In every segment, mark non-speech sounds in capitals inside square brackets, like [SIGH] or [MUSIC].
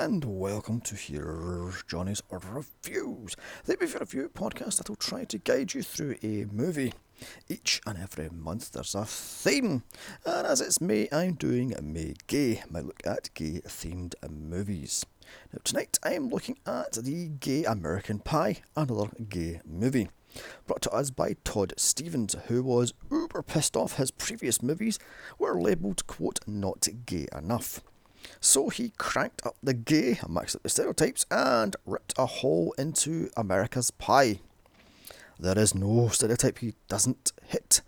and welcome to Here's Johnny's Reviews, the movie review podcast that will try to guide you through a movie. Each and every month there's a theme, and as it's May, I'm doing May Gay, my look at gay themed movies. Now, tonight I'm looking at the Gay American Pie, another gay movie. Brought to us by Todd Stevens, who was uber pissed off his previous movies were labelled, quote, not gay enough. So he cranked up the gay, maxed up the stereotypes, and ripped a hole into America's pie. There is no stereotype he doesn't hit.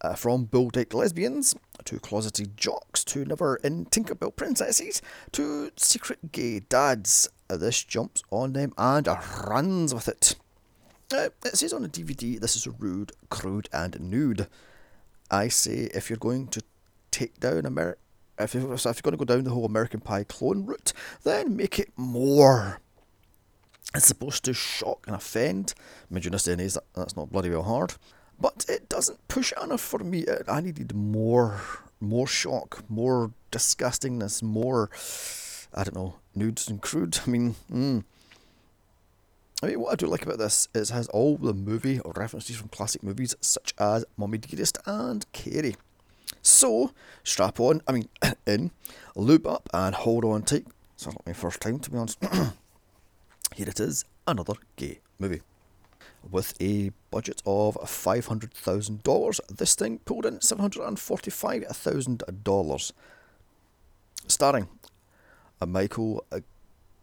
Uh, from bull-dick lesbians, to closeted jocks, to never in Tinkerbell princesses, to secret gay dads. This jumps on them and runs with it. Uh, it says on the DVD, this is rude, crude, and nude. I say if you're going to take down America, if, you, so if you're going to go down the whole American Pie clone route, then make it more. It's supposed to shock and offend. I mean, during this day and age, that, that's not bloody well hard. But it doesn't push it enough for me. I needed more, more shock, more disgustingness, more, I don't know, nudes and crude. I mean, mm. I mean, what I do like about this is it has all the movie references from classic movies such as Mommy Dearest and Carrie. So, strap on, I mean, [COUGHS] in, loop up, and hold on tight. It's not my first time, to be honest. [COUGHS] Here it is, another gay movie. With a budget of $500,000, this thing pulled in $745,000. Starring Michael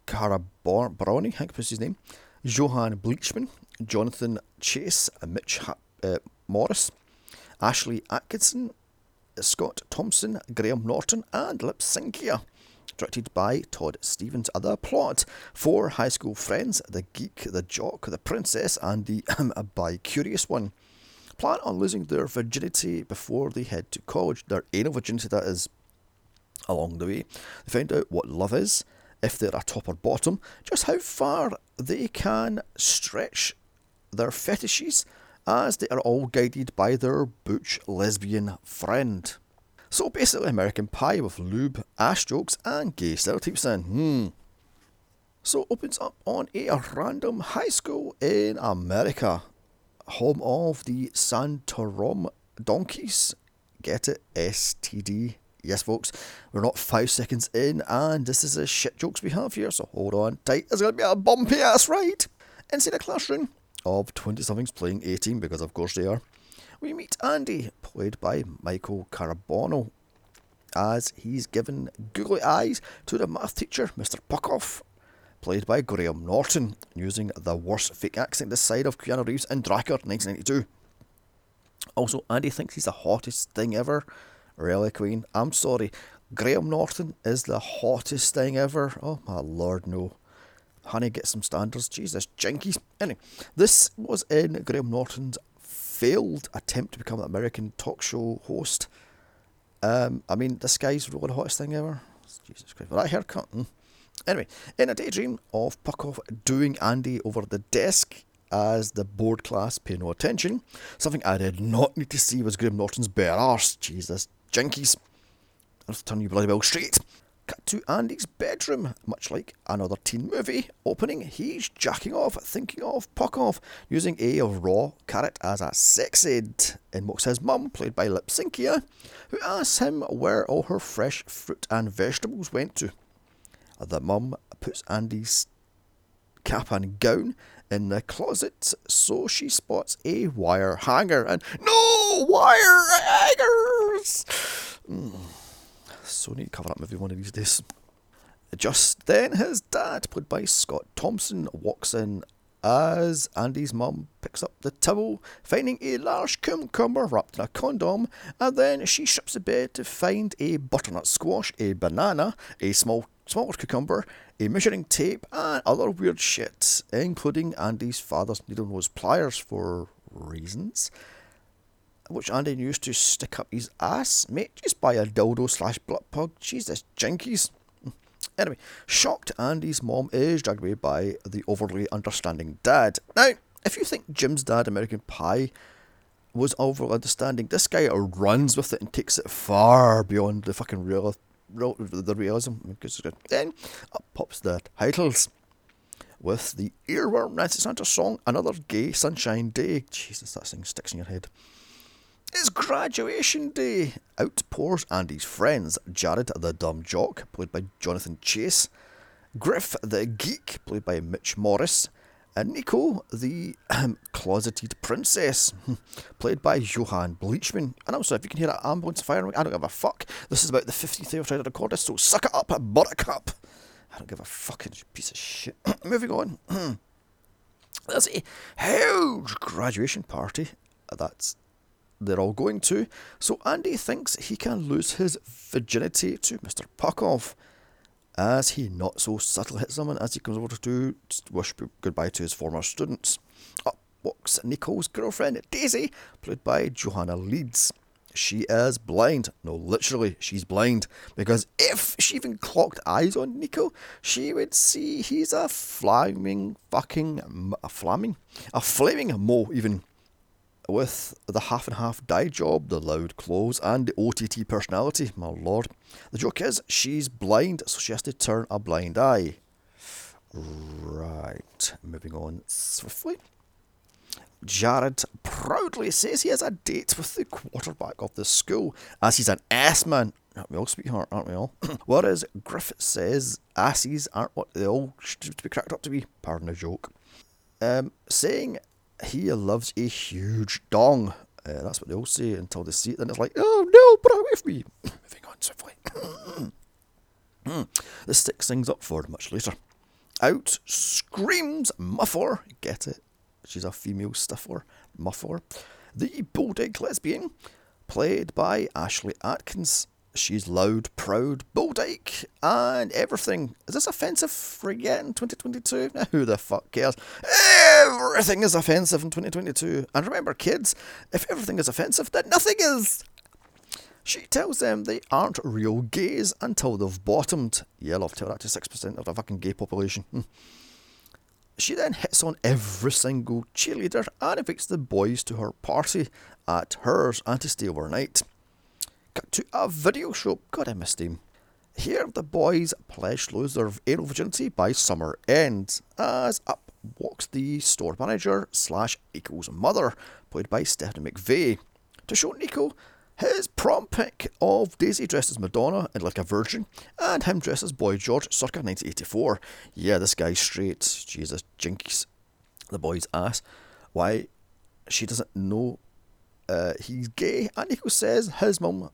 Carabroni, I think was his name, Jonah Blechman, Jonathan Chase, Mitch ha- uh, Morris, Ashlie Atkinson, Scott Thompson, Graham Norton, and Lypsinka. Directed by Todd Stevens. Other plot four high school friends the geek, the jock, the princess, and the bi curious one plan on losing their virginity before they head to college. Their anal virginity, that is, along the way. They find out what love is, if they're a top or bottom, just how far they can stretch their fetishes as they are all guided by their butch lesbian friend. So basically, American Pie with lube, ass jokes, and gay stereotypes in. Hmm. So opens up on a random high school in America, home of the Santorum Donkeys. Get it? STD. Yes, folks, we're not five seconds in, and this is a shit jokes we have here, so hold on tight. It's going to be a bumpy ass ride. Inside a classroom of 20 somethings playing 18, because of course they are, we meet Andy, played by Michael Carabono, as he's given googly eyes to the math teacher, Mr. Puckov, played by Graham Norton, using the worst fake accent this side of Keanu Reeves in Dracula 1992. Also, Andy thinks he's the hottest thing ever Really, Queen? I'm sorry. Graham Norton is the hottest thing ever. Oh my lord, no. Honey, get some standards. Jesus, jinkies. Anyway, this was in Graham Norton's failed attempt to become an American talk show host. Um, I mean, this guy's really the hottest thing ever. Jesus Christ, that haircut. Hmm. Anyway, in a daydream of Puckov doing Andy over the desk as the board class pay no attention, something I did not need to see was Graham Norton's bare arse. Jesus, jinkies. I'll turn you bloody well straight. To Andy's bedroom, much like another teen movie opening. He's jacking off, thinking of Puckov, using a raw carrot as a sex aid. In walks his mum, played by Lypsinka, who asks him where all her fresh fruit and vegetables went to. The mum puts Andy's cap and gown in the closet, so she spots a wire hanger and no wire hangers. Mm. So need to cover up movie one of these days. Just then, his dad, played by Scott Thompson, walks in as Andy's mum picks up the towel, finding a large cucumber wrapped in a condom, and then she strips the bed to find a butternut squash, a banana, a small smaller cucumber, a measuring tape, and other weird shit, including Andy's father's needle nose pliers for reasons, which Andy used to stick up his ass, mate, just by a dildo slash butt plug. Jesus, jinkies. Anyway, shocked, Andy's mom is dragged away by the overly understanding dad. Now, if you think Jim's dad, American Pie, was overall understanding. This guy runs with it and takes it far beyond the fucking real, real the realism. Then up pops the titles with the earworm Nancy Sinatra song, Another Gay Sunshine Day. Jesus, that thing sticks in your head. It's graduation day. Out pours Andy's friends Jared the dumb jock, played by Jonathan Chase, Griff the geek, played by Mitch Morris, and Nico the um, [CLEARS THROAT] closeted princess, [LAUGHS] played by Jonah Blechman. And also, if you can hear that ambulance firing, I don't give a fuck. This is about the 50th year of trying to record this, so suck it up, buttercup. I don't give a fucking piece of shit. [CLEARS THROAT] Moving on. [CLEARS THROAT] There's a huge graduation party. That's they're all going to. So Andy thinks he can lose his virginity to Mr. Puckov as he not so subtle hits him as he comes over to wish goodbye to his former students. Up walks Nicole's girlfriend Daisy, played by Johanna Leeds. She is blind. No, literally, she's blind. Because if she even clocked eyes on Nico, she would see he's a flaming fucking. a flaming? A flaming mo, even with the half and half dye job, the loud clothes, and the OTT personality. My lord. The joke is, she's blind, so she has to turn a blind eye. Right, moving on swiftly. Jared proudly says he has a date with the quarterback of the school, as he's an ass man. We all, sweetheart? Aren't we all? [COUGHS] Whereas Griffith says asses aren't what they all should be cracked up to be. Pardon the joke. Um, saying he loves a huge dong. Uh, that's what they all say until they see it. Then it's like, oh no, put it away from me. [LAUGHS] Moving on swiftly. [COUGHS] this sticks things up for much later. Out screams Muffler. Get it? She's a female stiffer. Muffler. The bulldog lesbian, played by Ashley Atkins. She's loud, proud, bulldike, and everything. Is this offensive for yet in 2022? Now, who the fuck cares? Everything is offensive in 2022. And remember, kids, if everything is offensive, then nothing is. She tells them they aren't real gays until they've bottomed. Yeah, I'll tell that to 6% of the fucking gay population. Hmm. She then hits on every single cheerleader and invites the boys to her party at hers and to stay overnight. Cut to a video show. God, I missed him. Here, the boys pledge to lose their anal virginity by summer end, as up walks the store manager slash Nico's mother, played by Stephanie McVay, to show Nico his prom pic of Daisy dressed as Madonna and like a virgin, and him dressed as Boy George circa 1984. Yeah, this guy's straight. Jesus, jinkies. The boy's ass. Why? She doesn't know uh, he's gay, and Nico says his mum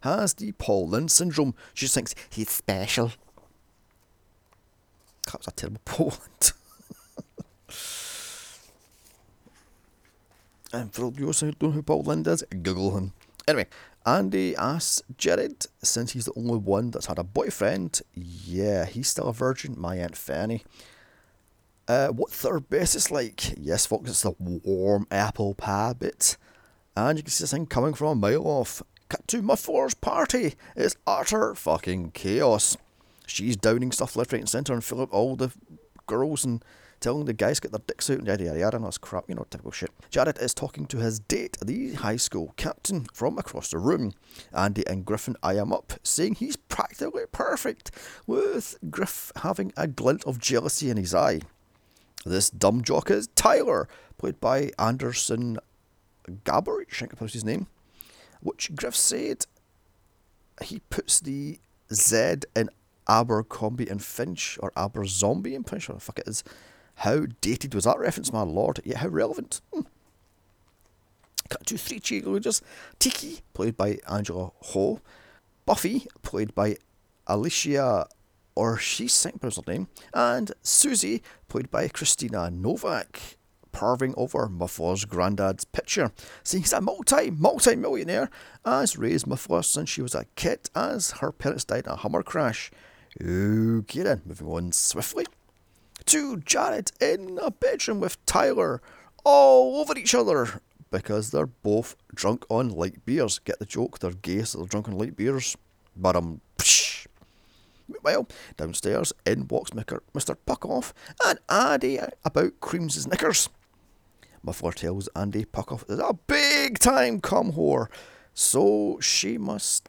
has the Lynde syndrome. She just thinks he's special. That was a terrible Poland. and for those who don't know who Lynde is, Google him. Anyway, Andy asks Jared, since he's the only one that's had a boyfriend, yeah, he's still a virgin, my Aunt Fanny. Uh, what's their basis like? Yes, folks, it's the warm apple pie bit. And you can see this thing coming from a mile off. Cut to my party. It's utter fucking chaos. She's downing stuff left, right, and centre and filling up all the girls and telling the guys to get their dicks out and yada yada yada and that's crap, you know, typical shit. Jared is talking to his date, the high school captain from across the room. Andy and Griffin eye him up, saying he's practically perfect, with Griff having a glint of jealousy in his eye. This dumb jock is Tyler, played by Anderson Gabbert, I think I his name which Griff said he puts the Z in Abercrombie and Finch, or Aberzombie and Finch, or the fuck it is. How dated was that reference, my lord? Yet how relevant. Hmm. Cut to three cheerleaders. Tiki, played by Angela Ho. Buffy, played by Alicia or she's think her name. And Susie, played by Christina Novak parving over Muffler's granddad's picture, saying he's a multi, multi millionaire, as raised Muffler since she was a kid, as her parents died in a Hummer crash. Okay then, moving on swiftly. To Janet in a bedroom with Tyler, all over each other, because they're both drunk on light beers. Get the joke, they're gay, so they're drunk on light beers. But um, psh. Meanwhile, downstairs in walks Mr. Puckov and Addy about creams his knickers. Muffler tells Andy Puckov is a big time come whore, so she must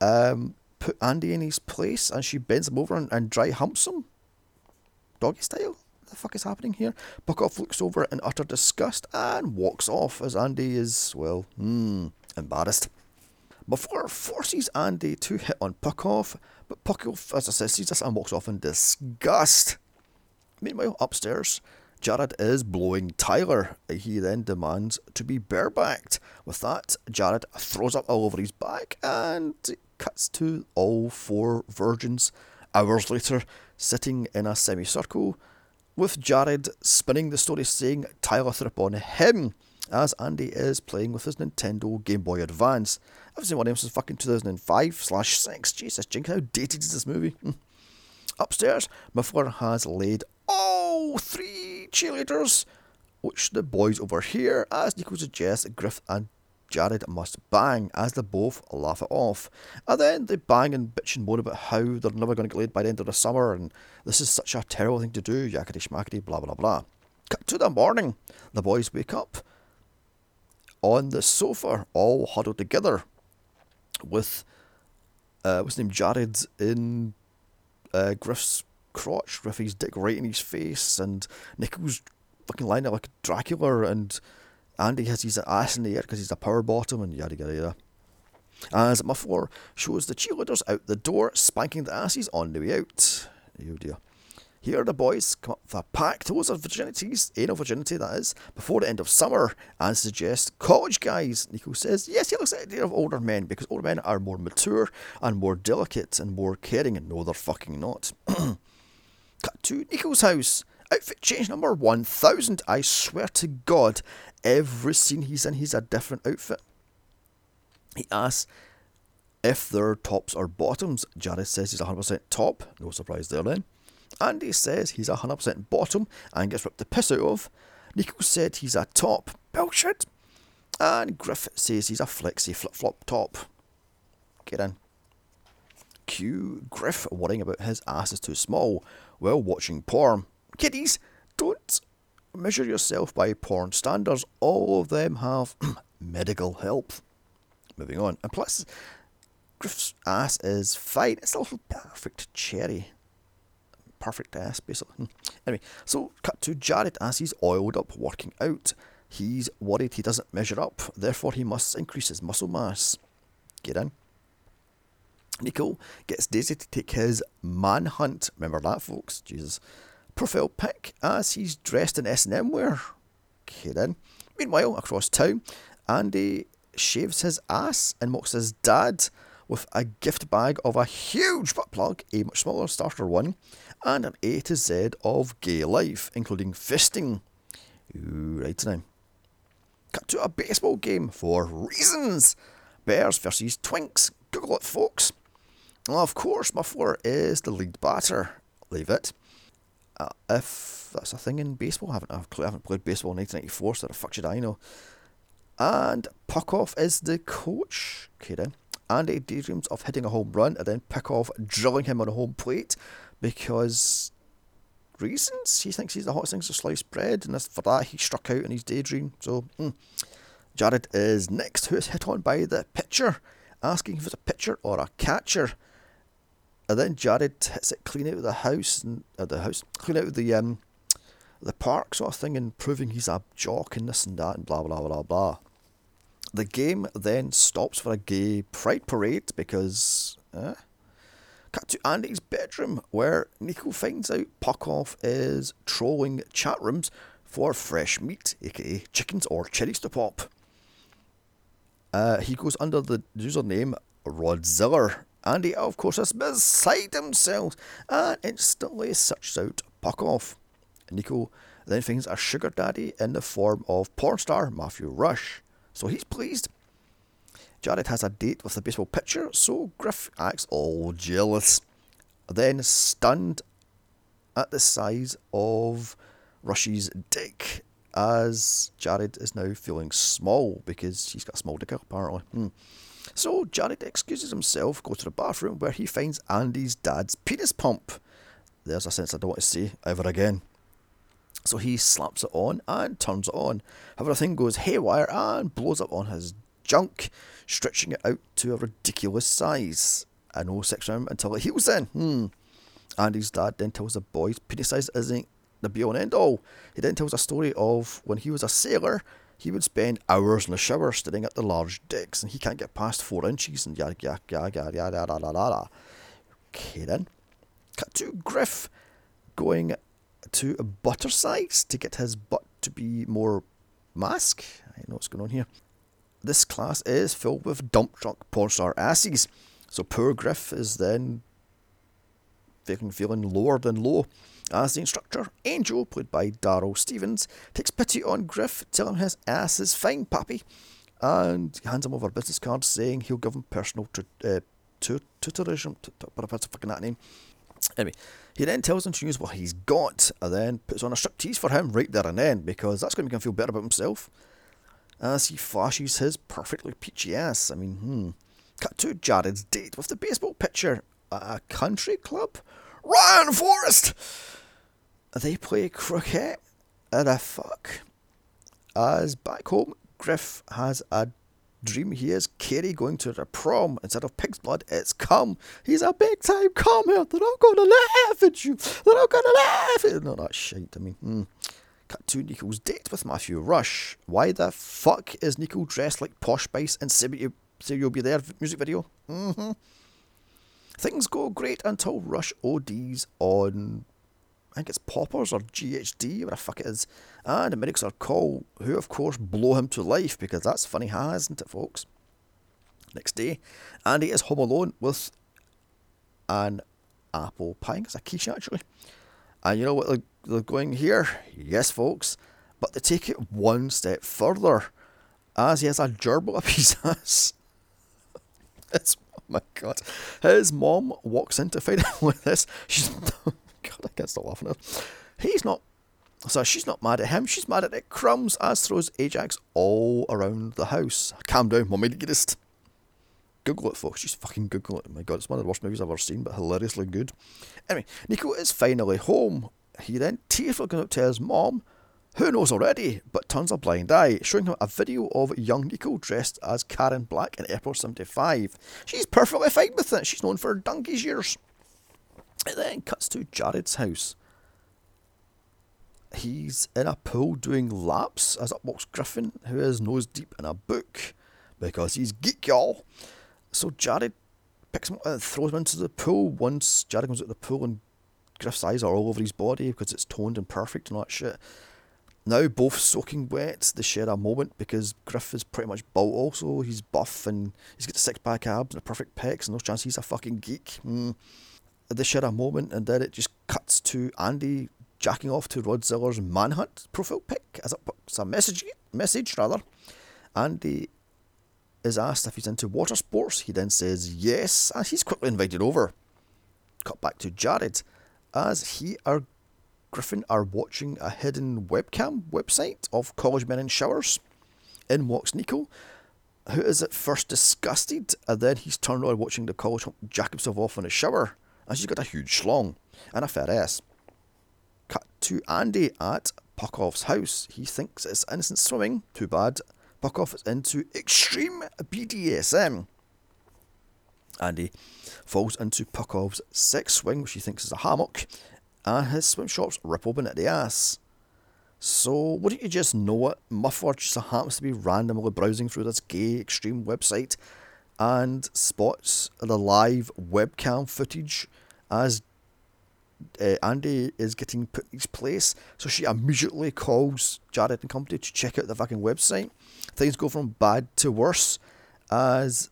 um, put Andy in his place and she bends him over and, and dry humps him. Doggy style? What the fuck is happening here? Puckov looks over in utter disgust and walks off as Andy is, well, hmm, embarrassed. Muffler forces Andy to hit on Puckov, but Puckov, as I said, sees this and walks off in disgust. Meanwhile, upstairs, Jared is blowing Tyler. He then demands to be barebacked. With that, Jared throws up all over his back and cuts to all four virgins hours later sitting in a semicircle with Jared spinning the story saying Tyler threw up on him as Andy is playing with his Nintendo Game Boy Advance. I've seen one of them since fucking 2005 slash 6. Jesus, Jink, how dated is this movie? [LAUGHS] Upstairs, Muffler has laid all three cheerleaders, which the boys overhear as Nico suggests Griff and Jared must bang as they both laugh it off. And then they bang and bitch and moan about how they're never going to get laid by the end of the summer and this is such a terrible thing to do, yakety schmackety, blah blah blah. Cut to the morning. The boys wake up on the sofa, all huddled together, with uh, what's his name, Jared in uh, Griff's crotch, with his dick right in his face, and Nichols fucking lying there like Dracula, and Andy has his ass in the air because he's a power bottom, and yada yada yada. As Muffler shows the cheerleaders out the door, spanking the asses on the way out. Oh dear. Here the boys come up with a packed hose of virginities, anal virginity that is, before the end of summer, and suggest college guys. Nico says, yes, he looks at the idea of older men, because older men are more mature and more delicate and more caring, and no, they're fucking not. [CLEARS THROAT] Cut to Nico's house. Outfit change number 1000. I swear to God, every scene he's in, he's a different outfit. He asks if they're tops or bottoms. Jared says he's 100% top. No surprise there then. Andy says he's 100% bottom and gets ripped the piss out of. Nico said he's a top. Bullshit. And Griffith says he's a flexy flip flop top. Get in. Cue Griff worrying about his ass is too small while watching porn. Kiddies, don't measure yourself by porn standards. All of them have [CLEARS THROAT] medical help. Moving on. And plus, Griff's ass is fine. It's a little perfect cherry. Perfect ass, basically. Hmm. Anyway, so cut to Jared as he's oiled up working out. He's worried he doesn't measure up, therefore he must increase his muscle mass. Get in. Nico gets Daisy to take his manhunt, remember that folks, Jesus, profile pic as he's dressed in S&M wear. Kidding. Meanwhile, across town, Andy shaves his ass and mocks his dad with a gift bag of a huge butt plug, a much smaller starter one, and an A to Z of gay life, including fisting. Ooh, right now. Cut to a baseball game for reasons. Bears versus Twinks. Google it, folks. Of course, Muffler is the lead batter. Leave it. Uh, if that's a thing in baseball, I haven't, I haven't played baseball in 1994, so the fuck should I know? And Puckov is the coach. Okay then. And Andy daydreams of hitting a home run and then Puckov drilling him on a home plate because reasons. He thinks he's the hottest thing to sliced bread, and as for that he struck out in his daydream. So, mm. Jared is next, who is hit on by the pitcher, asking if it's a pitcher or a catcher. And then Jared hits it clean out of the house and uh, the house, clean out of the um, the park sort of thing, and proving he's a jock and this and that and blah blah blah blah. The game then stops for a gay pride parade because. Uh, cut to Andy's bedroom where Nico finds out Puckov is trolling chat rooms for fresh meat, aka chickens or cherries to pop. Uh, he goes under the username Rodzilla he, of course, is beside himself and instantly searches out Puckov. Nico then finds a sugar daddy in the form of porn star Matthew Rush, so he's pleased. Jared has a date with the baseball pitcher, so Griff acts all jealous. Then stunned at the size of Rush's dick, as Jared is now feeling small because he's got a small dick apparently. Hmm. So Jared excuses himself, goes to the bathroom where he finds Andy's dad's penis pump. There's a sense I don't want to see ever again. So he slaps it on and turns it on. However, the thing goes haywire and blows up on his junk, stretching it out to a ridiculous size. And no sex room until it heals then. Hmm. Andy's dad then tells the boys penis size isn't the be all and end all. He then tells a story of when he was a sailor, he would spend hours in the shower staring at the large dicks and he can't get past four inches and yada yada yada yada yada yada yada. Okay then. Cut to Griff going to a butter size to get his butt to be more mask. I know what's going on here. This class is filled with dump truck porn star asses. So poor Griff is then feeling, feeling lower than low. As the instructor, Angel, played by Darryl Stephens, takes pity on Griff, telling him his ass is fine, pappy, and hands him over a business card saying he'll give him personal uh, tutorism, whatever that's fucking that name. Anyway, he then tells him to use what he's got, and then puts on a striptease for him right there and then, because that's going to make him feel better about himself. As he flashes his perfectly peachy ass. I mean, hmm. Cut to Jared's date with the baseball pitcher at a country club. Ryan Forrest! They play croquet and a fuck. As back home, Griff has a dream he is Carrie going to the prom. Instead of pig's blood, it's cum. He's a big time comer. They're all going to laugh at you. They're all going to laugh at you. No, that's shite. I mean, hmm. Cut to Nico's date with Matthew Rush. Why the fuck is Nico dressed like Posh Spice and Say You'll Be There music video? Mm-hmm. Things go great until Rush ODs on, I think it's Poppers or GHB, whatever the fuck it is. And the medics are called, who of course blow him to life because that's funny, hasn't it, folks? Next day, Andy is home alone with an apple pie. It's a quiche actually. And you know what they're, they're going here? Yes, folks. But they take it one step further as he has a gerbil up [LAUGHS] his ass. it's oh my god. His mom walks in to find [LAUGHS] out with this. She's [LAUGHS] [LAUGHS] Can't stop laughing at. He's not so she's not mad at him, she's mad at it. Crumbs as throws Ajax all around the house. Calm down, mummy, just Google it, folks. Just fucking Google it. My god, it's one of the worst movies I've ever seen, but hilariously good. Anyway, Nico is finally home. He then tearfully goes up to his mom, who knows already, but turns a blind eye, showing him a video of young Nico dressed as Karen Black in Airport 75. She's perfectly fine with it. She's known for her donkey's years. It then cuts to Jared's house. He's in a pool doing laps as up walks Griffin, who is nose deep in a book because he's geek, y'all. So Jared picks him up and throws him into the pool. Once Jared comes out of the pool and Griff's eyes are all over his body because it's toned and perfect and all that shit. Now both soaking wet, they share a moment because Griff is pretty much built also. He's buff and he's got the six pack abs and a perfect pecs and no chance he's a fucking geek. Mm. They share a moment and then it just cuts to Andy jacking off to Rod Ziller's manhunt profile pic as it's a message message rather. Andy is asked if he's into water sports. He then says yes, and he's quickly invited over. Cut back to Jared as he are Griffin are watching a hidden webcam website of college men in showers. In walks Nico, who is at first disgusted, and then he's turned on watching the college jack himself off in a shower, and she's got a huge schlong and a fat ass. Cut to Andy at Puckov's house. He thinks it's innocent swimming. Too bad. Puckov is into extreme BDSM. Andy falls into Puckov's sex swing, which he thinks is a hammock, and his swim shorts rip open at the ass. So, wouldn't you just know it? Muffler just happens to be randomly browsing through this gay extreme website and spots the live webcam footage as uh, Andy is getting put in his place. So she immediately calls Jared and company to check out the fucking website. Things go from bad to worse as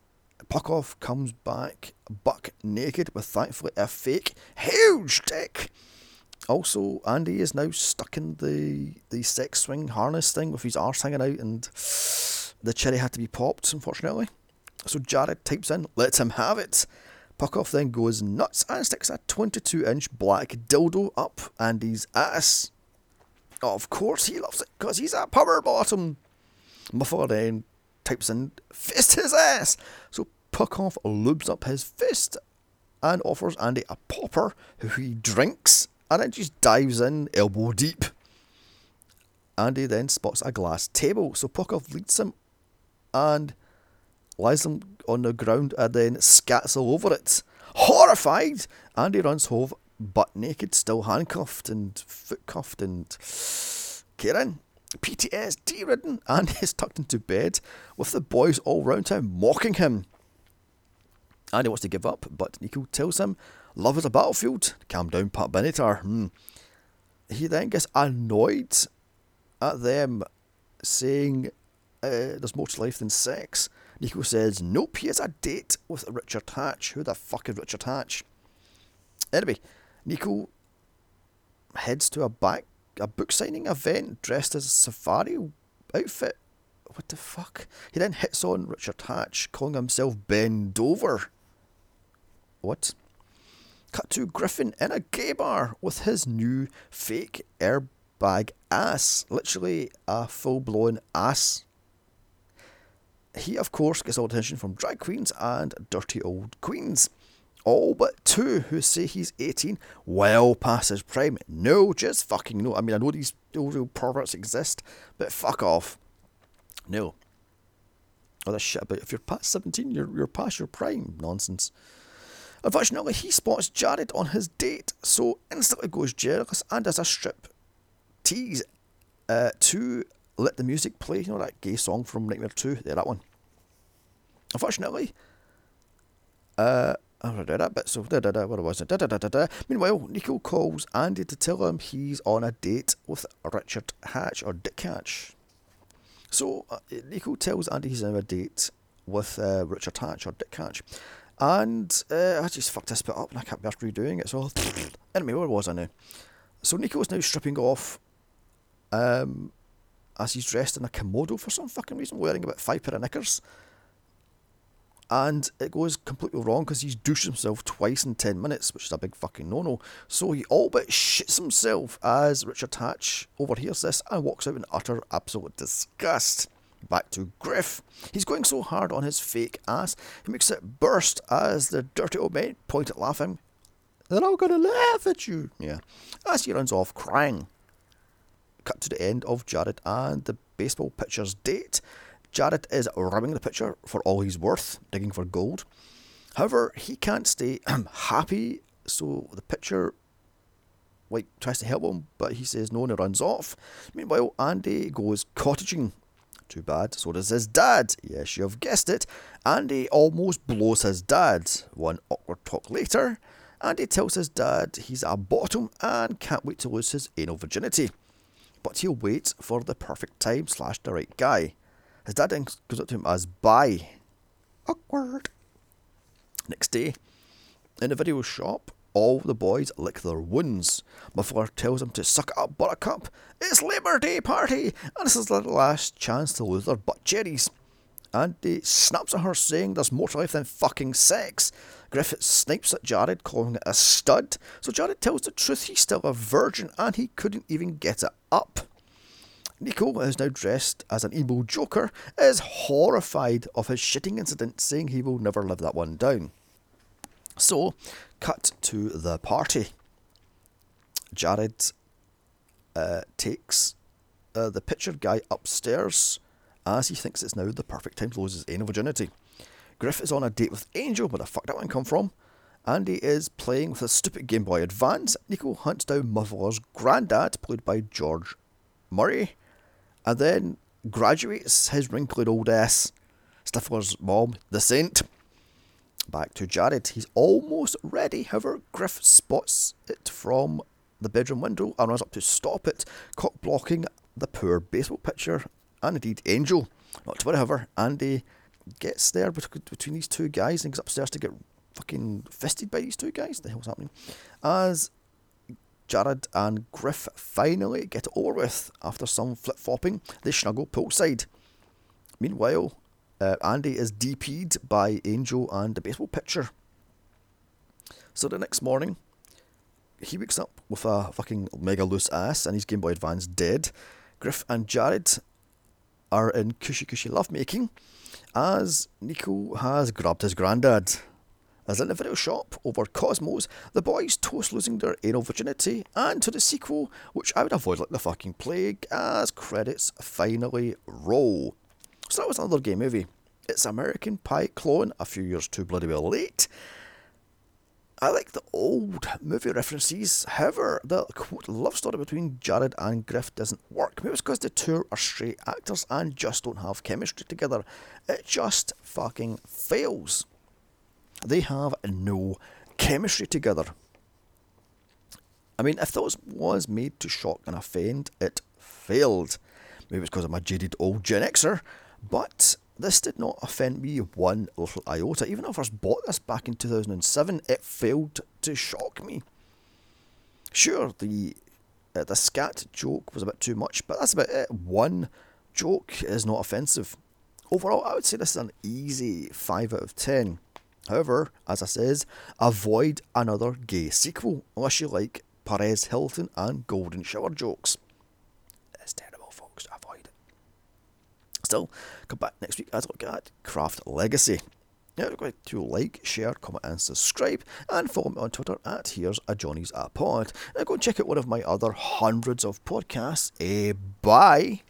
Puckov comes back buck naked with thankfully a fake huge dick also, Andy is now stuck in the, the sex swing harness thing with his arse hanging out, and the cherry had to be popped, unfortunately. So Jared types in, lets him have it. Puckov then goes nuts and sticks a 22 inch black dildo up Andy's ass. Of course he loves it, because he's a power bottom. Muffler then types in, fist his ass. So Puckov lubes up his fist and offers Andy a popper, who he drinks and then just dives in elbow deep. Andy then spots a glass table, so Puckov leads him and lies him on the ground and then scats all over it. Horrified, Andy runs home butt naked, still handcuffed and foot cuffed and Karen. PTSD ridden, [LAUGHS] Andy is tucked into bed with the boys all round him mocking him. Andy wants to give up, but Nico tells him, Love is a battlefield. Calm down, Pat Benatar. Hmm. He then gets annoyed at them saying uh, there's more to life than sex. Nico says, Nope, he has a date with Richard Hatch. Who the fuck is Richard Hatch? Anyway, Nico heads to a back a book signing event dressed as a safari outfit. What the fuck? He then hits on Richard Hatch, calling himself Ben Dover. What? Cut to Griffin in a gay bar with his new fake airbag ass. Literally a full blown ass. He, of course, gets all attention from drag queens and dirty old queens. All but two who say he's 18, well past his prime. No, just fucking no. I mean, I know these old perverts exist, but fuck off. No. All this shit about if you're past 17, you're, you're past your prime. Nonsense. Unfortunately, he spots Jared on his date, so instantly goes jealous and does a strip tease uh, to let the music play. You know that gay song from Nightmare 2? Yeah, that one. Unfortunately, uh, I read that bit, so da da da, what was it? Da da da da da. Meanwhile, Nico calls Andy to tell him he's on a date with Richard Hatch, or Dick Hatch. So, uh, Nico tells Andy he's on a date with uh, Richard Hatch, or Dick Hatch. And uh, I just fucked this bit up and I can't be after redoing it. So [LAUGHS] anyway, where was I now? So Nico is now stripping off um, as he's dressed in a Komodo for some fucking reason, wearing about five pair of knickers. And it goes completely wrong because he's douched himself twice in 10 minutes, which is a big fucking no no. So he all but shits himself as Richard Hatch overhears this and walks out in utter absolute disgust. Back to Griff. He's going so hard on his fake ass, he makes it burst as the dirty old men point at laughing. They're all gonna laugh at you. Yeah. As he runs off crying. Cut to the end of Jared and the baseball pitcher's date. Jared is rubbing the pitcher for all he's worth, digging for gold. However, he can't stay [CLEARS THROAT] happy, so the pitcher like tries to help him, but he says no and he runs off. Meanwhile, Andy goes cottaging too bad. So does his dad. Yes, you've guessed it. Andy almost blows his dad. One awkward talk later, Andy tells his dad he's a bottom and can't wait to lose his anal virginity. But he'll wait for the perfect time slash the right guy. His dad then goes up to him as bye. Awkward. Next day, in the video shop, all the boys lick their wounds. Muffler tells them to suck up Buttercup. It's Labour Day party, and this is their last chance to lose their butt cherries. Andy snaps at her, saying there's more to life than fucking sex. Griffith snipes at Jared, calling it a stud. So Jared tells the truth he's still a virgin and he couldn't even get it up. Nico is now dressed as an evil joker, is horrified of his shitting incident, saying he will never live that one down. So, cut to the party. Jared uh, takes uh, the pictured guy upstairs as he thinks it's now the perfect time to lose his anal virginity. Griff is on a date with Angel, where the fuck that one come from? Andy is playing with a stupid Game Boy Advance. Nico hunts down Muffler's granddad, played by George Murray, and then graduates his wrinkled old ass. Stifler's mom, the saint. Back to Jared. He's almost ready. However, Griff spots it from the bedroom window and runs up to stop it, cock blocking the poor baseball pitcher and indeed Angel. Not to worry, however, Andy gets there between these two guys and goes upstairs to get fucking fisted by these two guys. The hell's happening? As Jared and Griff finally get it over with after some flip flopping, they snuggle poolside. Meanwhile, uh, Andy is DP'd by Angel and the baseball pitcher. So the next morning, he wakes up with a fucking mega loose ass and his Game Boy Advance dead. Griff and Jared are in cushy cushy lovemaking as Nico has grabbed his granddad. as in the video shop over Cosmos, the boys toast losing their anal virginity, and to the sequel, which I would avoid like the fucking plague, as credits finally roll. So that was another gay movie. It's American Pie clone, a few years too bloody well late. I like the old movie references. However, the quote love story between Jared and Griff doesn't work. Maybe it's because the two are straight actors and just don't have chemistry together. It just fucking fails. They have no chemistry together. I mean, if this was made to shock and offend, it failed. Maybe it's because I'm a jaded old Gen Xer, but this did not offend me one little iota. Even though I first bought this back in 2007, it failed to shock me. Sure, the uh, the scat joke was a bit too much, but that's about it. One joke is not offensive. Overall, I would say this is an easy 5 out of 10. However, as I says, avoid another gay sequel unless you like Perez Hilton and Golden Shower jokes. It's terrible, folks. Avoid it. Still, come back next week as look at Craft Legacy. Now, don't forget to like, share, comment, and subscribe, and follow me on Twitter at Here's a Johnny's a Pod. And go and check out one of my other hundreds of podcasts. Eh, bye.